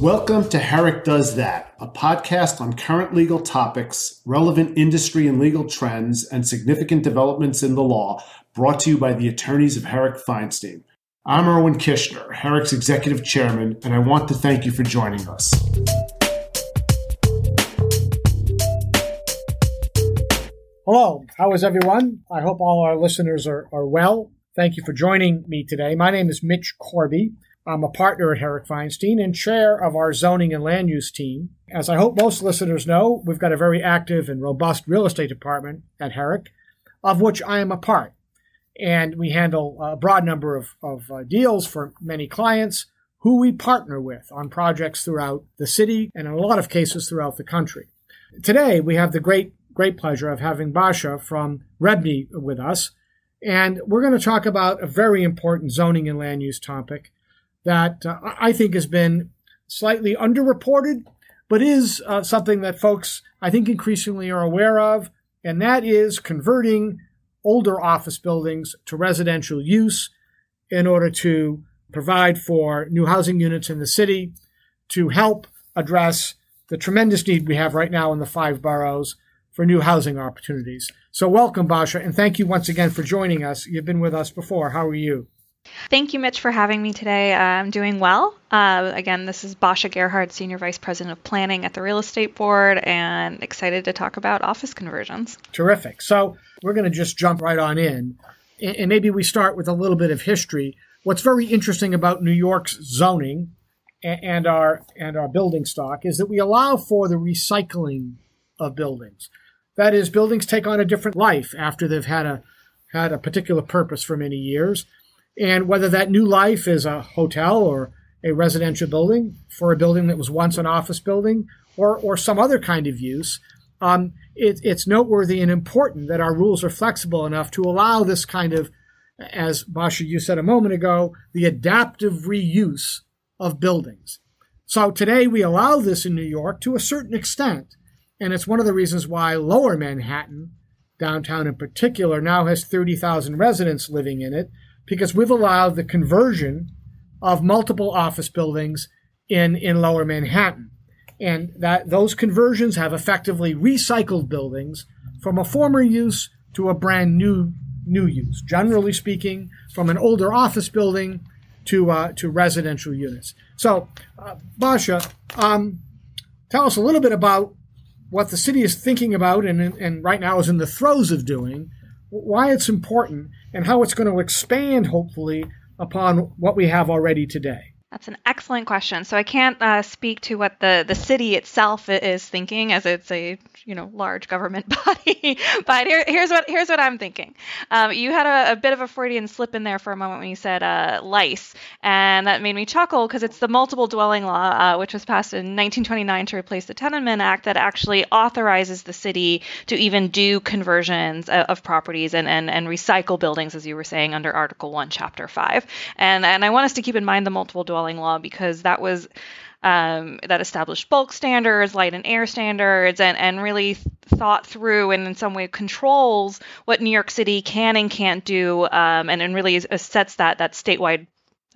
Welcome to Herrick Does That, a podcast on current legal topics, relevant industry and legal trends, and significant developments in the law, brought to you by the attorneys of Herrick Feinstein. I'm Irwin Kishner, Herrick's executive chairman, and I want to thank you for joining us. Hello, how is everyone? I hope all our listeners are, are well. Thank you for joining me today. My name is Mitch Korbey. I'm a partner at Herrick Feinstein and chair of our zoning and land use team. As I hope most listeners know, we've got a very active and robust real estate department at Herrick, of which I am a part. And we handle a broad number of, of uh, deals for many clients who we partner with on projects throughout the city and in a lot of cases throughout the country. Today, we have the great, great pleasure of having Basha from REBNY with us. And we're going to talk about a very important zoning and land use topic that uh, I think has been slightly underreported, but is uh, something that folks I think increasingly are aware of, and that is converting older office buildings to residential use in order to provide for new housing units in the city to help address the tremendous need we have right now in the five boroughs for new housing opportunities. So, welcome, Basha, and thank you once again for joining us. You've been with us before. How are you? Thank you, Mitch, for having me today. I'm doing well. Uh, again, this is Basha Gerhard, Senior Vice President of Planning at the Real Estate Board, and excited to talk about office conversions. Terrific. So, we're going to just jump right on in. And maybe we start with a little bit of history. What's very interesting about New York's zoning and our and our building stock is that we allow for the recycling of buildings. That is, buildings take on a different life after they've had a had a particular purpose for many years. And whether that new life is a hotel or a residential building for a building that was once an office building or, or some other kind of use, um, it, it's noteworthy and important that our rules are flexible enough to allow this kind of, as Basha, you said a moment ago, the adaptive reuse of buildings. So today we allow this in New York to a certain extent. And it's one of the reasons why lower Manhattan, downtown in particular, now has 30,000 residents living in it because we've allowed the conversion of multiple office buildings in, in lower Manhattan. And that those conversions have effectively recycled buildings from a former use to a brand new new use. Generally speaking, from an older office building to uh, to residential units. So, uh, Basha, um, tell us a little bit about what the city is thinking about and, and right now is in the throes of doing why it's important, and how it's going to expand, hopefully, upon what we have already today. That's an excellent question. So I can't uh, speak to what the, the city itself is thinking, as it's a you know large government body. but here, here's what here's what I'm thinking. Um, you had a, a, bit of a Freudian slip in there for a moment when you said uh, lice, and that made me chuckle because it's the multiple dwelling law, uh, which was passed in 1929 to replace the Tenement Act, that actually authorizes the city to even do conversions of, of properties and, and and recycle buildings, as you were saying, under Article One, Chapter Five. And and I want us to keep in mind the multiple dwelling law because that was um, that established bulk standards, light and air standards, and, and really thought through and in some way controls what New York City can and can't do, um, and, and really sets that that statewide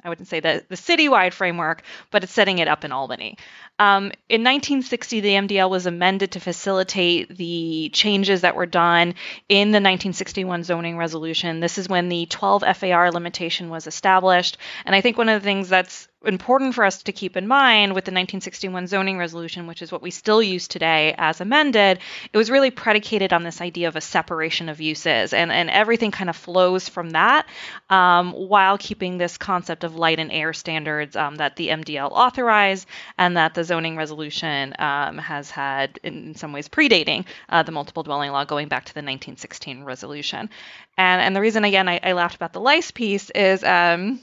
I wouldn't say the, the citywide framework, but it's setting it up in Albany. Um, in 1960, the MDL was amended to facilitate the changes that were done in the 1961 zoning resolution. This is when the 12 FAR limitation was established. And I think one of the things that's important for us to keep in mind with the 1961 zoning resolution, which is what we still use today as amended, it was really predicated on this idea of a separation of uses, and, and everything kind of flows from that um, while keeping this concept of light and air standards um, that the MDL authorized and that the zoning resolution um, has had, in some ways, predating uh, the multiple dwelling law going back to the 1916 resolution. And, and the reason, again, I, I laughed about the lice piece is um,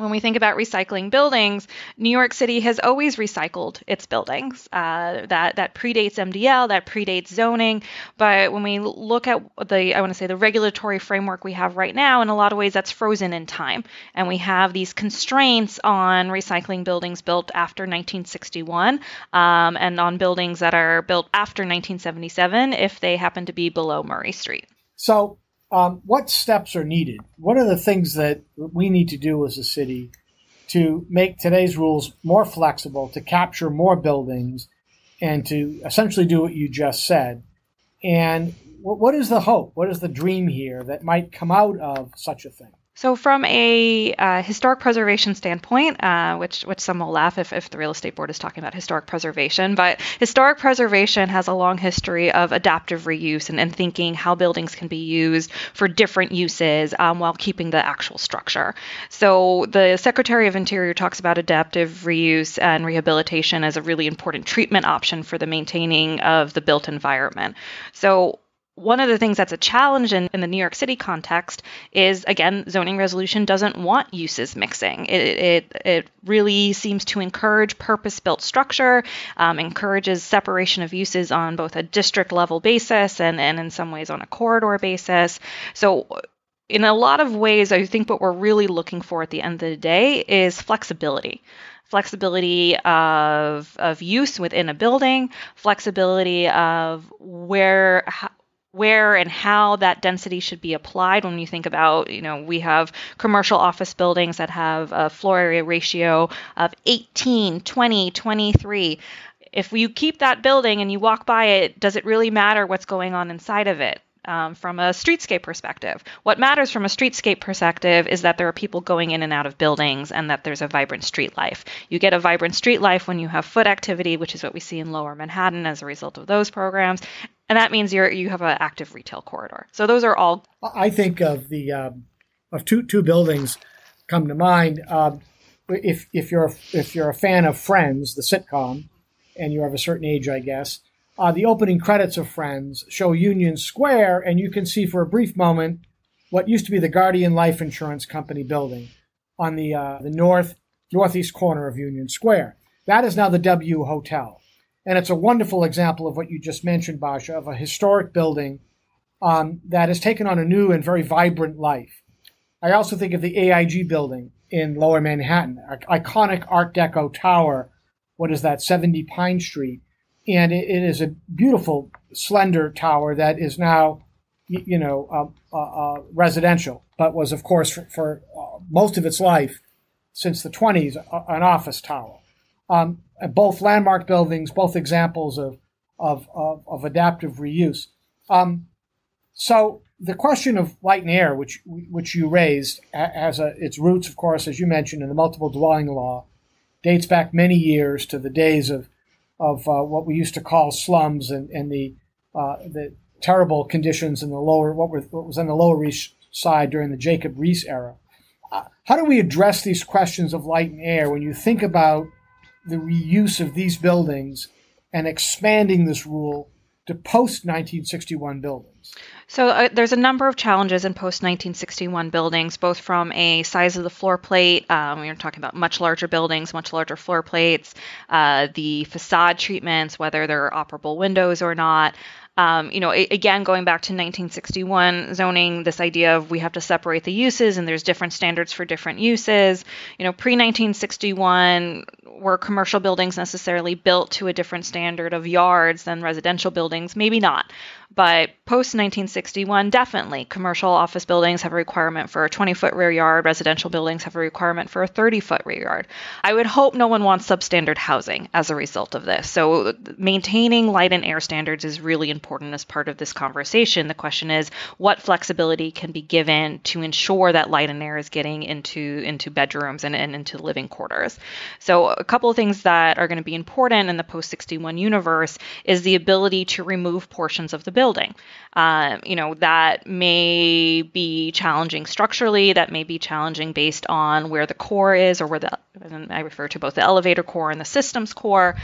when we think about recycling buildings, New York City has always recycled its buildings. Uh, that that predates MDL, that predates zoning. But when we look at the, I want to say the regulatory framework we have right now, in a lot of ways that's frozen in time, and we have these constraints on recycling buildings built after 1961, um, and on buildings that are built after 1977 if they happen to be below Murray Street. So um, what steps are needed? What are the things that we need to do as a city to make today's rules more flexible, to capture more buildings, and to essentially do what you just said. And what is the hope? What is the dream here that might come out of such a thing? So, from a uh, historic preservation standpoint, uh, which which some will laugh if, if the real estate board is talking about historic preservation, but historic preservation has a long history of adaptive reuse and, and thinking how buildings can be used for different uses um, while keeping the actual structure. So, the Secretary of Interior talks about adaptive reuse and rehabilitation as a really important treatment option for the maintaining of the built environment. So, one of the things that's a challenge in, in the New York City context is, again, zoning resolution doesn't want uses mixing. It, it, it really seems to encourage purpose built structure, um, encourages separation of uses on both a district level basis and, and in some ways on a corridor basis. So, in a lot of ways, I think what we're really looking for at the end of the day is flexibility flexibility of, of use within a building, flexibility of where where and how that density should be applied when you think about, you know, we have commercial office buildings that have a floor area ratio of 18, 20, 23. If you keep that building and you walk by it, does it really matter what's going on inside of it? Um, from a streetscape perspective. What matters from a streetscape perspective is that there are people going in and out of buildings and that there's a vibrant street life. You get a vibrant street life when you have foot activity, which is what we see in lower Manhattan as a result of those programs. And that means you're you have an active retail corridor. So those are all. I think of the um, of two two buildings come to mind. Um, if if you're if you're a fan of Friends, the sitcom, and you're of a certain age, I guess, uh, the opening credits of Friends show Union Square, and you can see for a brief moment what used to be the Guardian Life Insurance Company building on the uh, the north northeast corner of Union Square. That is now the W Hotel, and it's a wonderful example of what you just mentioned, Basha, of a historic building um, that has taken on a new and very vibrant life. I also think of the AIG building in Lower Manhattan, iconic Art Deco tower. What is that? 70 Pine Street and it, it is a beautiful, slender tower that is now, you know, uh, uh, uh, residential, but was, of course, for, for uh, most of its life, since the 20s, an office tower. Um, both landmark buildings, both examples of, of, of, of adaptive reuse. Um, so the question of light and air, which which you raised, has a, its roots, of course, as you mentioned, in the multiple dwelling law, dates back many years to the days of of uh, what we used to call slums and, and the uh, the terrible conditions in the lower what, were, what was on the Lower East Side during the Jacob Riis era. Uh, how do we address these questions of light and air when you think about the reuse of these buildings and expanding this rule to post 1961 buildings? So uh, there's a number of challenges in post 1961 buildings, both from a size of the floor plate. Um, we are talking about much larger buildings, much larger floor plates, uh, the facade treatments, whether they're operable windows or not. Um, you know, again, going back to 1961 zoning, this idea of we have to separate the uses and there's different standards for different uses. You know, pre 1961, were commercial buildings necessarily built to a different standard of yards than residential buildings? Maybe not. But post 1961, definitely, commercial office buildings have a requirement for a 20 foot rear yard, residential buildings have a requirement for a 30 foot rear yard. I would hope no one wants substandard housing as a result of this. So, maintaining light and air standards is really important as part of this conversation. The question is, what flexibility can be given to ensure that light and air is getting into, into bedrooms and, and into living quarters? So, a couple of things that are going to be important in the post 61 universe is the ability to remove portions of the building. Um, you know, that may be challenging structurally, that may be challenging based on where the core is or where the, I refer to both the elevator core and the systems core,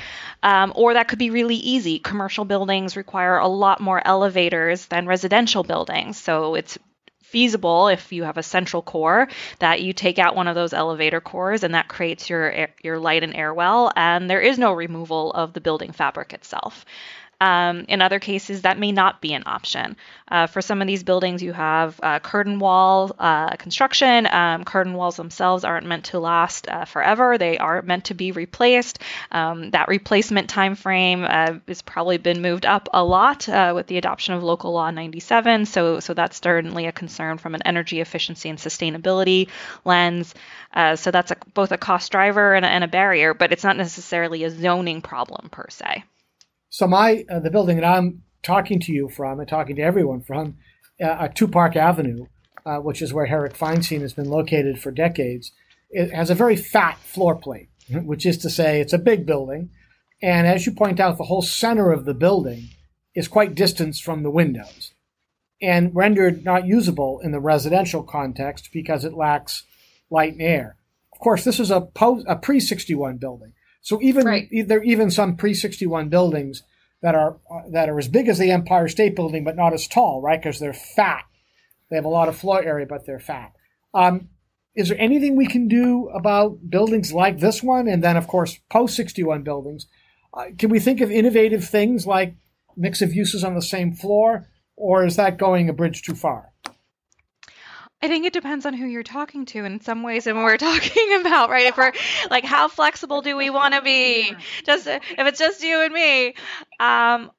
um, or that could be really easy. Commercial buildings require a lot more elevators than residential buildings. So it's feasible if you have a central core that you take out one of those elevator cores and that creates your your light and air well and there is no removal of the building fabric itself Um, in other cases, that may not be an option. Uh, for some of these buildings, you have uh, curtain wall uh, construction. Um, curtain walls themselves aren't meant to last uh, forever; they are meant to be replaced. Um, that replacement time frame uh, has probably been moved up a lot uh, with the adoption of Local Law 97. So, so that's certainly a concern from an energy efficiency and sustainability lens. so that's a, both a cost driver and and a barrier, but it's not necessarily a zoning problem per se. So my the building that I'm talking to you from and talking to everyone from uh, Two Park Avenue, uh, which is where Herrick Feinstein has been located for decades, it has a very fat floor plate, which is to say it's a big building. And as you point out, the whole center of the building is quite distant from the windows and rendered not usable in the residential context because it lacks light and air. Of course, this is a, post, a pre 61 building. So even right. there even some pre 61 buildings that are uh, that are as big as the Empire State Building, but not as tall, right? Because they're fat. They have a lot of floor area, but they're fat. Um, is there anything we can do about buildings like this one, and then of course post sixty one buildings? Uh, can we think of innovative things like mix of uses on the same floor, or is that going a bridge too far? I think it depends on who you're talking to in some ways and what we're talking about, right? If we're like, how flexible do we want to be? Just if it's just you and me, um,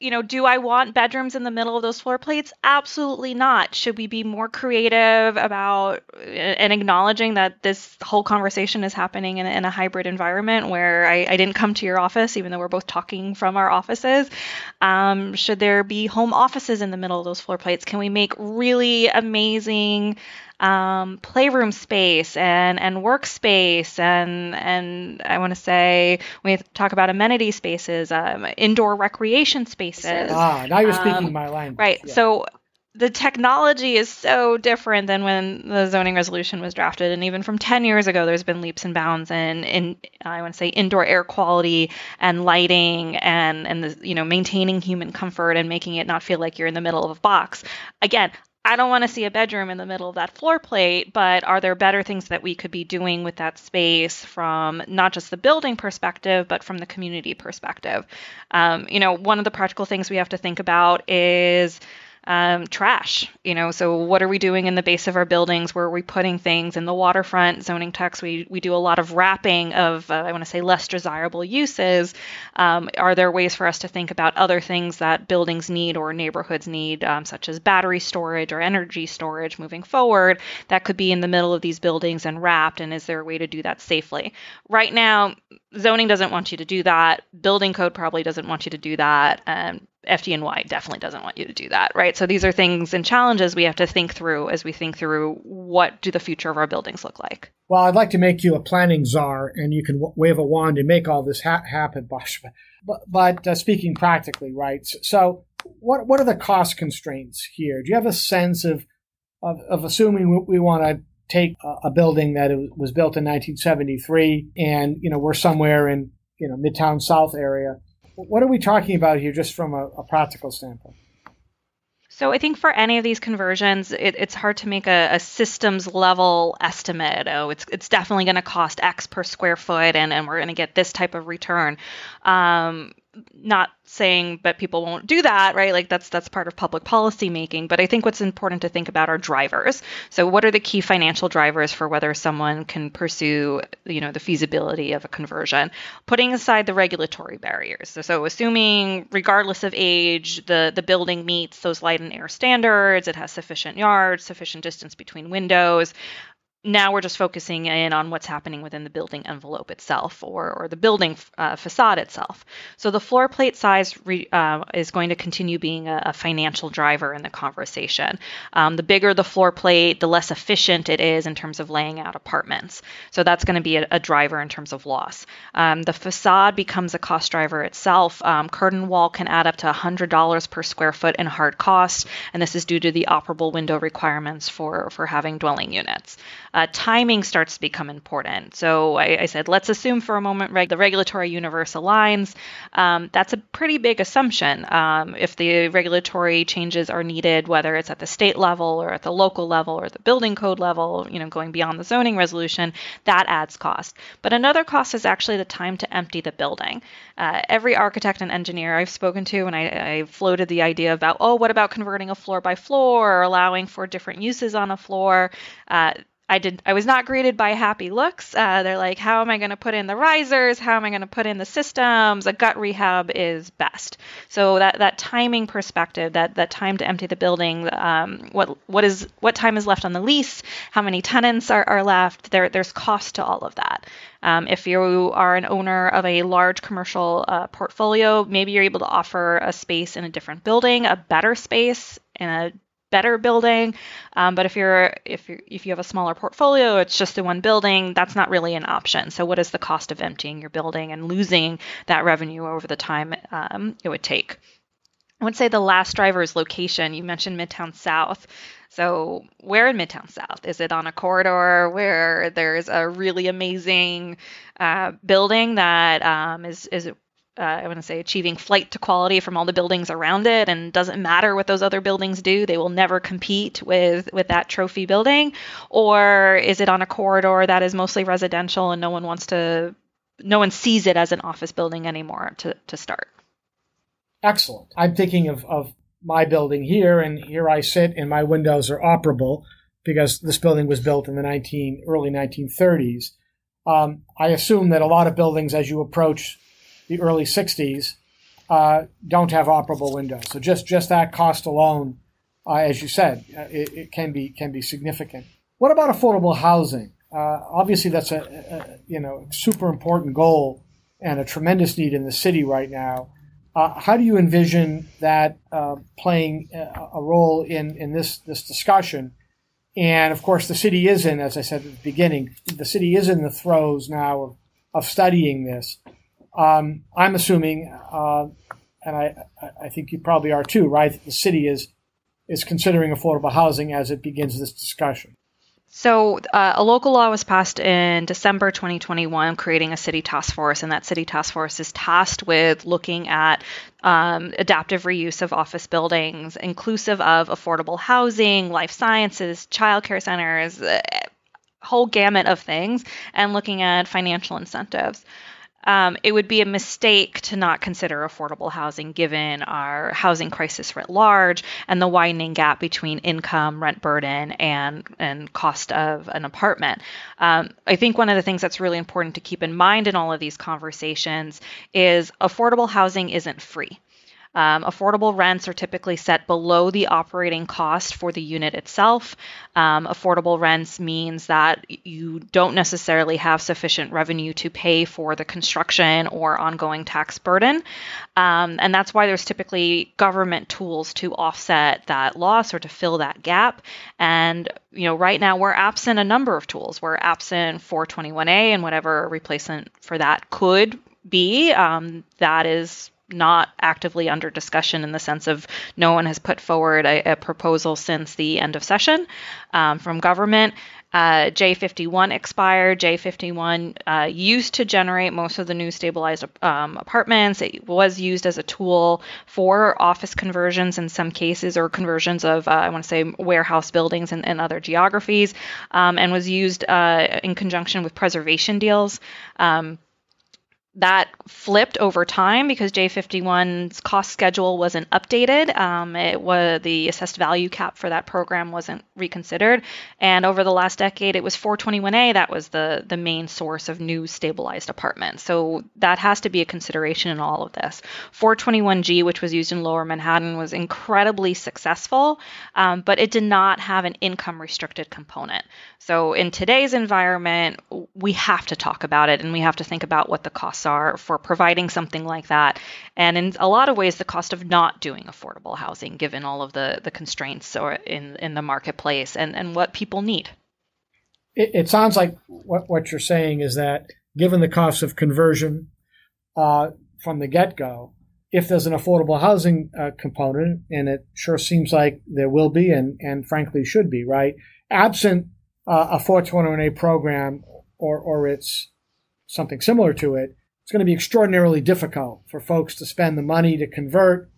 you know, do I want bedrooms in the middle of those floor plates? Absolutely not. Should we be more creative about and acknowledging that this whole conversation is happening in, in a hybrid environment where I, I, didn't come to your office, even though we're both talking from our offices? Um, should there be home offices in the middle of those floor plates? Can we make really amazing um, playroom space and and workspace and and I want to say we talk about amenity spaces, um, indoor recreation spaces. Ah, now you're speaking um, my language. Right. Yeah. So the technology is so different than when the zoning resolution was drafted and even from 10 years ago there's been leaps and bounds in in i want to say indoor air quality and lighting and and the, you know maintaining human comfort and making it not feel like you're in the middle of a box again I don't want to see a bedroom in the middle of that floor plate, but are there better things that we could be doing with that space from not just the building perspective, but from the community perspective? Um, you know, one of the practical things we have to think about is um, trash. You know, so what are we doing in the base of our buildings? Where are we putting things in the waterfront zoning text? We we do a lot of wrapping of uh, I want to say less desirable uses. Um, are there ways for us to think about other things that buildings need or neighborhoods need, um, such as battery storage or energy storage moving forward? That could be in the middle of these buildings and wrapped. And is there a way to do that safely? Right now, zoning doesn't want you to do that. Building code probably doesn't want you to do that. And FDNY definitely doesn't want you to do that, right? So these are things and challenges we have to think through as we think through what do the future of our buildings look like. Well, I'd like to make you a planning czar, and you can wave a wand and make all this ha- happen, Basha. But, but uh, speaking practically, right? So, what what are the cost constraints here? Do you have a sense of of, of assuming we want to take a, a building that was built in 1973, and you know we're somewhere in you know Midtown South area? What are we talking about here, just from a, a practical standpoint? So I think for any of these conversions, it, it's hard to make a, a, systems level estimate. Oh, it's it's definitely going to cost X per square foot, and, and we're going to get this type of return. Um, not saying but people won't do that right? Like that's that's part of public policy making but i think what's important to think about are drivers. So what are the key financial drivers for whether someone can pursue you know the feasibility of a conversion? Putting aside the regulatory barriers. So, so assuming regardless of age the the building meets those light and air standards it has sufficient yards sufficient distance between windows now we're just focusing in on what's happening within the building envelope itself or, or the building uh, facade itself. So the floor plate size re, uh, is going to continue being a, a, financial driver in the conversation. Um, the bigger the floor plate, the less efficient it is in terms of laying out apartments. So that's going to be a, a, driver in terms of loss. Um, the facade becomes a cost driver itself. Um, curtain wall can add up to $100 per square foot in hard cost, and this is due to the operable window requirements for, for having dwelling units. Uh, timing starts to become important. So I, I, said, let's assume for a moment reg- the regulatory universe aligns. Um, that's a pretty big assumption. Um, if the regulatory changes are needed, whether it's at the state level or at the local level or the building code level, you know, going beyond the zoning resolution, that adds cost. But another cost is actually the time to empty the building. Uh, every architect and engineer I've spoken to, and I, I floated the idea about, oh, what about converting a floor by floor or allowing for different uses on a floor? Uh, I did. I was not greeted by happy looks. Uh, they're like, "How am I going to put in the risers? How am I going to put in the systems?" A gut rehab is best. So that that timing perspective, that that time to empty the building, um, what what is what time is left on the lease? How many tenants are, are left? There there's cost to all of that. Um, if you are an owner of a large commercial uh, portfolio, maybe you're able to offer a space in a different building, a better space in a better building. Um, but if you're if you if you have a smaller portfolio, it's just the one building. That's not really an option. So what is the cost of emptying your building and losing that revenue over the time um, it would take? I would say the last driver is location. You mentioned Midtown South. So, where in Midtown South? Is it on a corridor where there's a really amazing uh, building that um, is is uh, I want to say achieving flight to quality from all the buildings around it, and doesn't matter what those other buildings do, they will never compete with with that trophy building, or is it on a corridor that is mostly residential and no one wants to, no one sees it as an office building anymore to to start. Excellent. I'm thinking of of my building here, and here I sit, and my windows are operable because this building was built in the 19 early 1930s. Um, I assume that a lot of buildings, as you approach the early 60s uh, don't have operable windows. So just, just that cost alone, uh, as you said, uh, it, it, can be can be significant. What about affordable housing? Uh, obviously, that's a, a, you know super important goal and a tremendous need in the city right now. Uh, how do you envision that uh, playing a role in, in this this discussion? And of course, the city is in, as I said at the beginning, the city is in the throes now of, of studying this. Um, I'm assuming, uh, and I, I think you probably are too, right? That the city is is considering affordable housing as it begins this discussion. So, uh, a local law was passed in December 2021, creating a city task force, and that city task force is tasked with looking at um, adaptive reuse of office buildings, inclusive of affordable housing, life sciences, childcare centers, uh, whole gamut of things, and looking at financial incentives um, it would be a mistake to not consider affordable housing given our housing crisis writ large and the widening gap between income, rent burden, and and cost of an apartment. Um, I think one of the things that's really important to keep in mind in all of these conversations is affordable housing isn't free. Um, affordable rents are typically set below the operating cost for the unit itself. Um, affordable rents means that you don't necessarily have sufficient revenue to pay for the construction or ongoing tax burden. Um, and that's why there's typically government tools to offset that loss or to fill that gap. And you know, right now we're absent a number of tools. We're absent 421A and whatever replacement for that could be. Um, that is not actively under discussion in the sense of no one has put forward a, a proposal since the end of session um, from government. Uh, J51 expired. J51 uh, used to generate most of the new stabilized um, apartments. It was used as a tool for office conversions in some cases, or conversions of, uh, I want to say, warehouse buildings and, and other geographies, um, and was used uh, in conjunction with preservation deals. Um, that flipped over time because J51's cost schedule wasn't updated. Um, it was the assessed value cap for that program wasn't reconsidered, and over the last decade, it was 421A that was the the main source of new stabilized apartments. So that has to be a consideration in all of this. 421G, which was used in Lower Manhattan, was incredibly successful, um, but it did not have an income restricted component. So in today's environment, we have to talk about it, and we have to think about what the costs are for providing something like that. And in a lot of ways, the cost of not doing affordable housing, given all of the, the constraints or in, in the marketplace and, and what people need. It, it sounds like what, what you're saying is that given the cost of conversion uh, from the get go, if there's an affordable housing uh, component, and it sure seems like there will be and, and frankly should be, right? Absent uh, a 421A program or, or it's something similar to it, it's going to be extraordinarily difficult for folks to spend the money to convert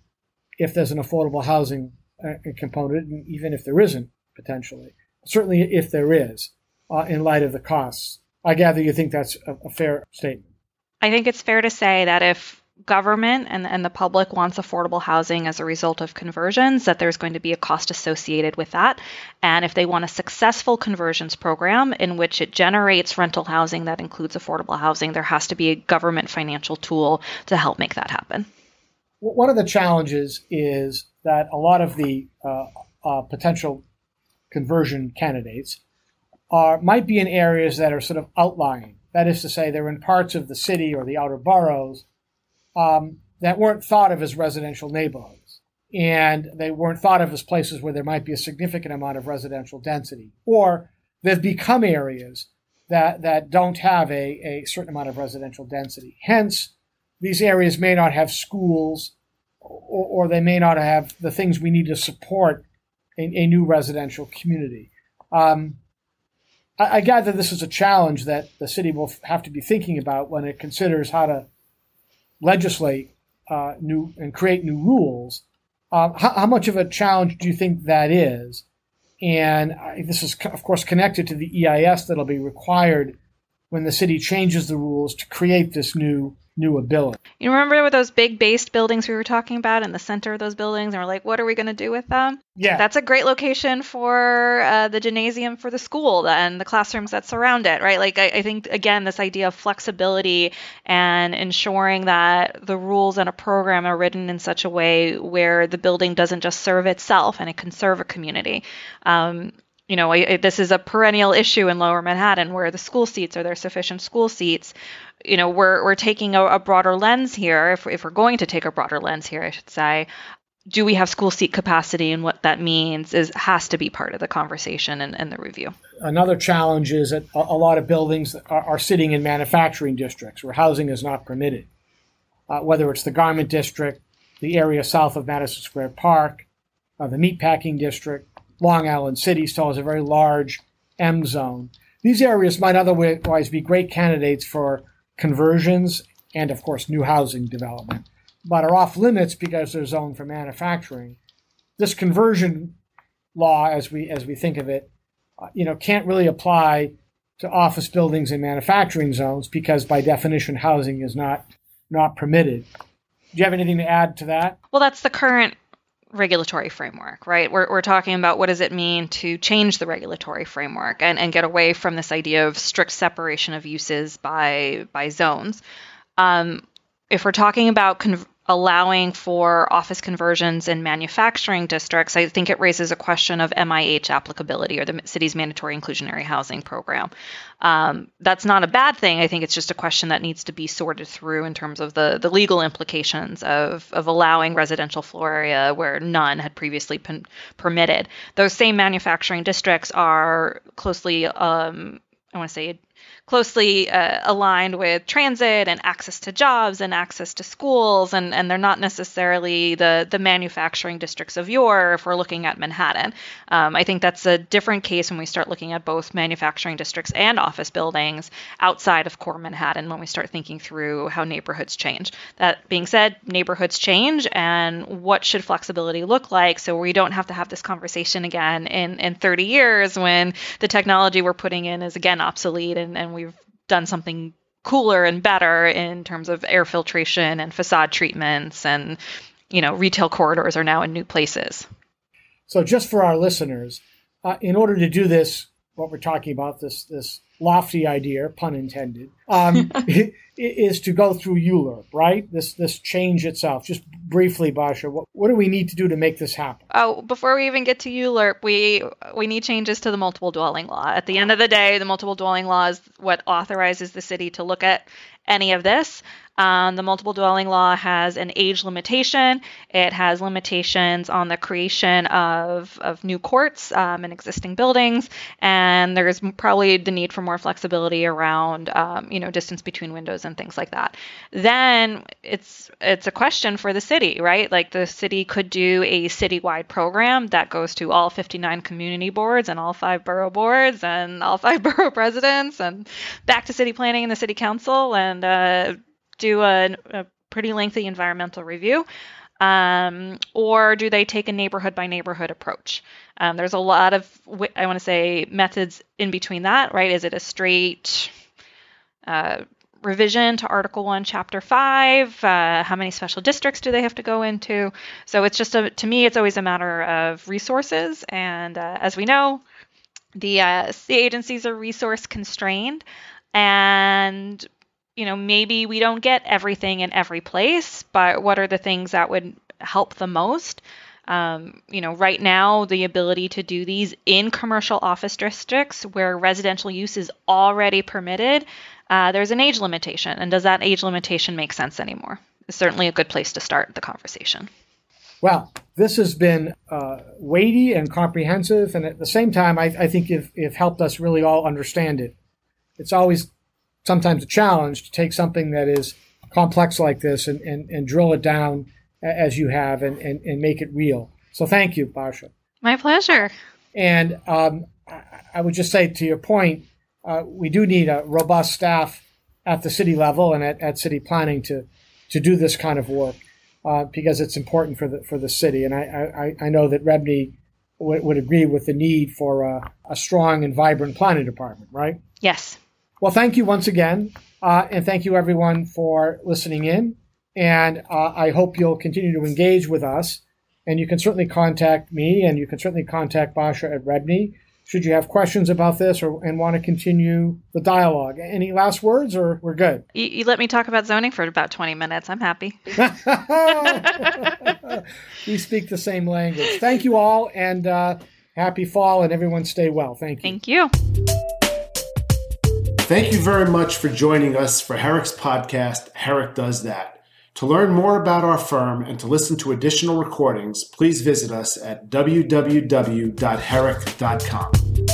if there's an affordable housing uh, component, and even if there isn't potentially. Certainly, if there is, uh, in light of the costs. I gather you think that's a, a fair statement. I think it's fair to say that if government and, and the public wants affordable housing as a result of conversions, that there's going to be a cost associated with that. And if they want a successful conversions program in which it generates rental housing that includes affordable housing, there has to be a government financial tool to help make that happen. One of the challenges is that a lot of the uh, uh, potential conversion candidates are might be in areas that are sort of outlying. That is to say, they're in parts of the city or the outer boroughs um, that weren't thought of as residential neighborhoods. And they weren't thought of as places where there might be a significant amount of residential density. Or they've become areas that, that don't have a, a certain amount of residential density. Hence, these areas may not have schools or, or they may not have the things we need to support a, a new residential community. Um, I, I gather this is a challenge that the city will have to be thinking about when it considers how to legislate uh, new and create new rules. Uh, how, how, much of a challenge do you think that is? And this is, of course, connected to the EIS that'll be required when the city changes the rules to create this new new ability. You remember with those big based buildings we were talking about in the center of those buildings, and we're like, what are we going to do with them? Yeah, that's a great location for uh, the gymnasium for the school and the classrooms that surround it, right? Like I, I think again, this idea of flexibility and ensuring that the rules and a program are written in such a way where the building doesn't just serve itself and it can serve a community. Um, you know, I, this is a perennial issue in Lower Manhattan where the school seats are there sufficient school seats. You know, we're we're taking a, a broader lens here. If if we're going to take a broader lens here, I should say, do we have school seat capacity and what that means is has to be part of the conversation and, and the review. Another challenge is that a, a lot of buildings are, are, sitting in manufacturing districts where housing is not permitted. Uh, whether it's the garment district, the area south of Madison Square Park, uh, the meatpacking district, Long Island City still has a very large M zone. These areas might otherwise be great candidates for conversions and, of course, new housing development, but are off limits because they're zoned for manufacturing. This conversion law, as we as we think of it, uh, you know, can't really apply to office buildings and manufacturing zones because, by definition, housing is not not permitted. Do you have anything to add to that? Well, that's the current regulatory framework, right? We're, we're talking about what does it mean to change the regulatory framework and, and get away from this idea of strict separation of uses by by zones. Um, if we're talking about con- allowing for office conversions in manufacturing districts, I think it raises a question of MIH applicability or the city's mandatory inclusionary housing program. Um, that's not a bad thing. I think it's just a question that needs to be sorted through in terms of the, the legal implications of, of allowing residential floor area where none had previously been permitted. Those same manufacturing districts are closely, um, I want to say, closely uh, aligned with transit and access to jobs and access to schools, and, and they're not necessarily the, the manufacturing districts of yore if we're looking at Manhattan. Um, I think that's a different case when we start looking at both manufacturing districts and office buildings outside of core Manhattan when we start thinking through how neighborhoods change. That being said, neighborhoods change, and what should flexibility look like so we don't have to have this conversation again in, in 30 years when the technology we're putting in is again obsolete and, and we we've done something cooler and better in terms of air filtration and facade treatments and you know retail corridors are now in new places. So just for our listeners uh, in order to do this what we're talking about this this lofty idea, pun intended, um, is to go through ULURP, right? This this change itself. Just briefly, Basha, what, what do we need to do to make this happen? Oh, before we even get to ULURP, we we need changes to the multiple dwelling law. At the end of the day, the multiple dwelling law is what authorizes the city to look at any of this. Um, the multiple dwelling law has an age limitation. It has limitations on the creation of, of new courts um, and existing buildings, and there's probably the need for more flexibility around, um, you know, distance between windows and things like that. Then it's it's a question for the city city, right? Like the city could do a citywide program that goes to all 59 community boards and all five borough boards and all five borough presidents and back to city planning and the city council and uh, do a, a pretty lengthy environmental review. Um, or do they take a neighborhood by neighborhood approach? Um, there's a lot of, I want to say, methods in between that, right? Is it a straight uh, revision to Article 1, Chapter 5? Uh, how many special districts do they have to go into? So it's just, a, to me, it's always a matter of resources. And uh, as we know, the, uh, the agencies are resource constrained. And you know, maybe we don't get everything in every place, but what are the things that would help the most? Um, you know, right now, the ability to do these in commercial office districts where residential use is already permitted, uh, there's an age limitation. And does that age limitation make sense anymore? It's certainly a good place to start the conversation. Well, this has been uh, weighty and comprehensive, and at the same time, I, I think you've, you've helped us really all understand it. It's always sometimes a challenge to take something that is complex like this and, and, and drill it down as you have and, and, and make it real. So thank you, Basha. My pleasure. And um, I would just say to your point, uh, we do need a robust staff at the city level and at, at city planning to, to do this kind of work uh, because it's important for the, for the city. And I, I, I know that REBNY would, would agree with the need for a, a strong and vibrant planning department, right? Yes. Well, thank you once again. Uh, and thank you everyone for listening in. And uh, I hope you'll continue to engage with us. And you can certainly contact me and you can certainly contact Basha at REBNY should you have questions about this or and want to continue the dialogue. Any last words or we're good? You, you let me talk about zoning for about 20 minutes. I'm happy. we speak the same language. Thank you all and uh, happy fall and everyone stay well. Thank you. Thank you. Thank you very much for joining us for Herrick's podcast, Herrick Does That. To learn more about our firm and to listen to additional recordings, please visit us at www.herrick.com.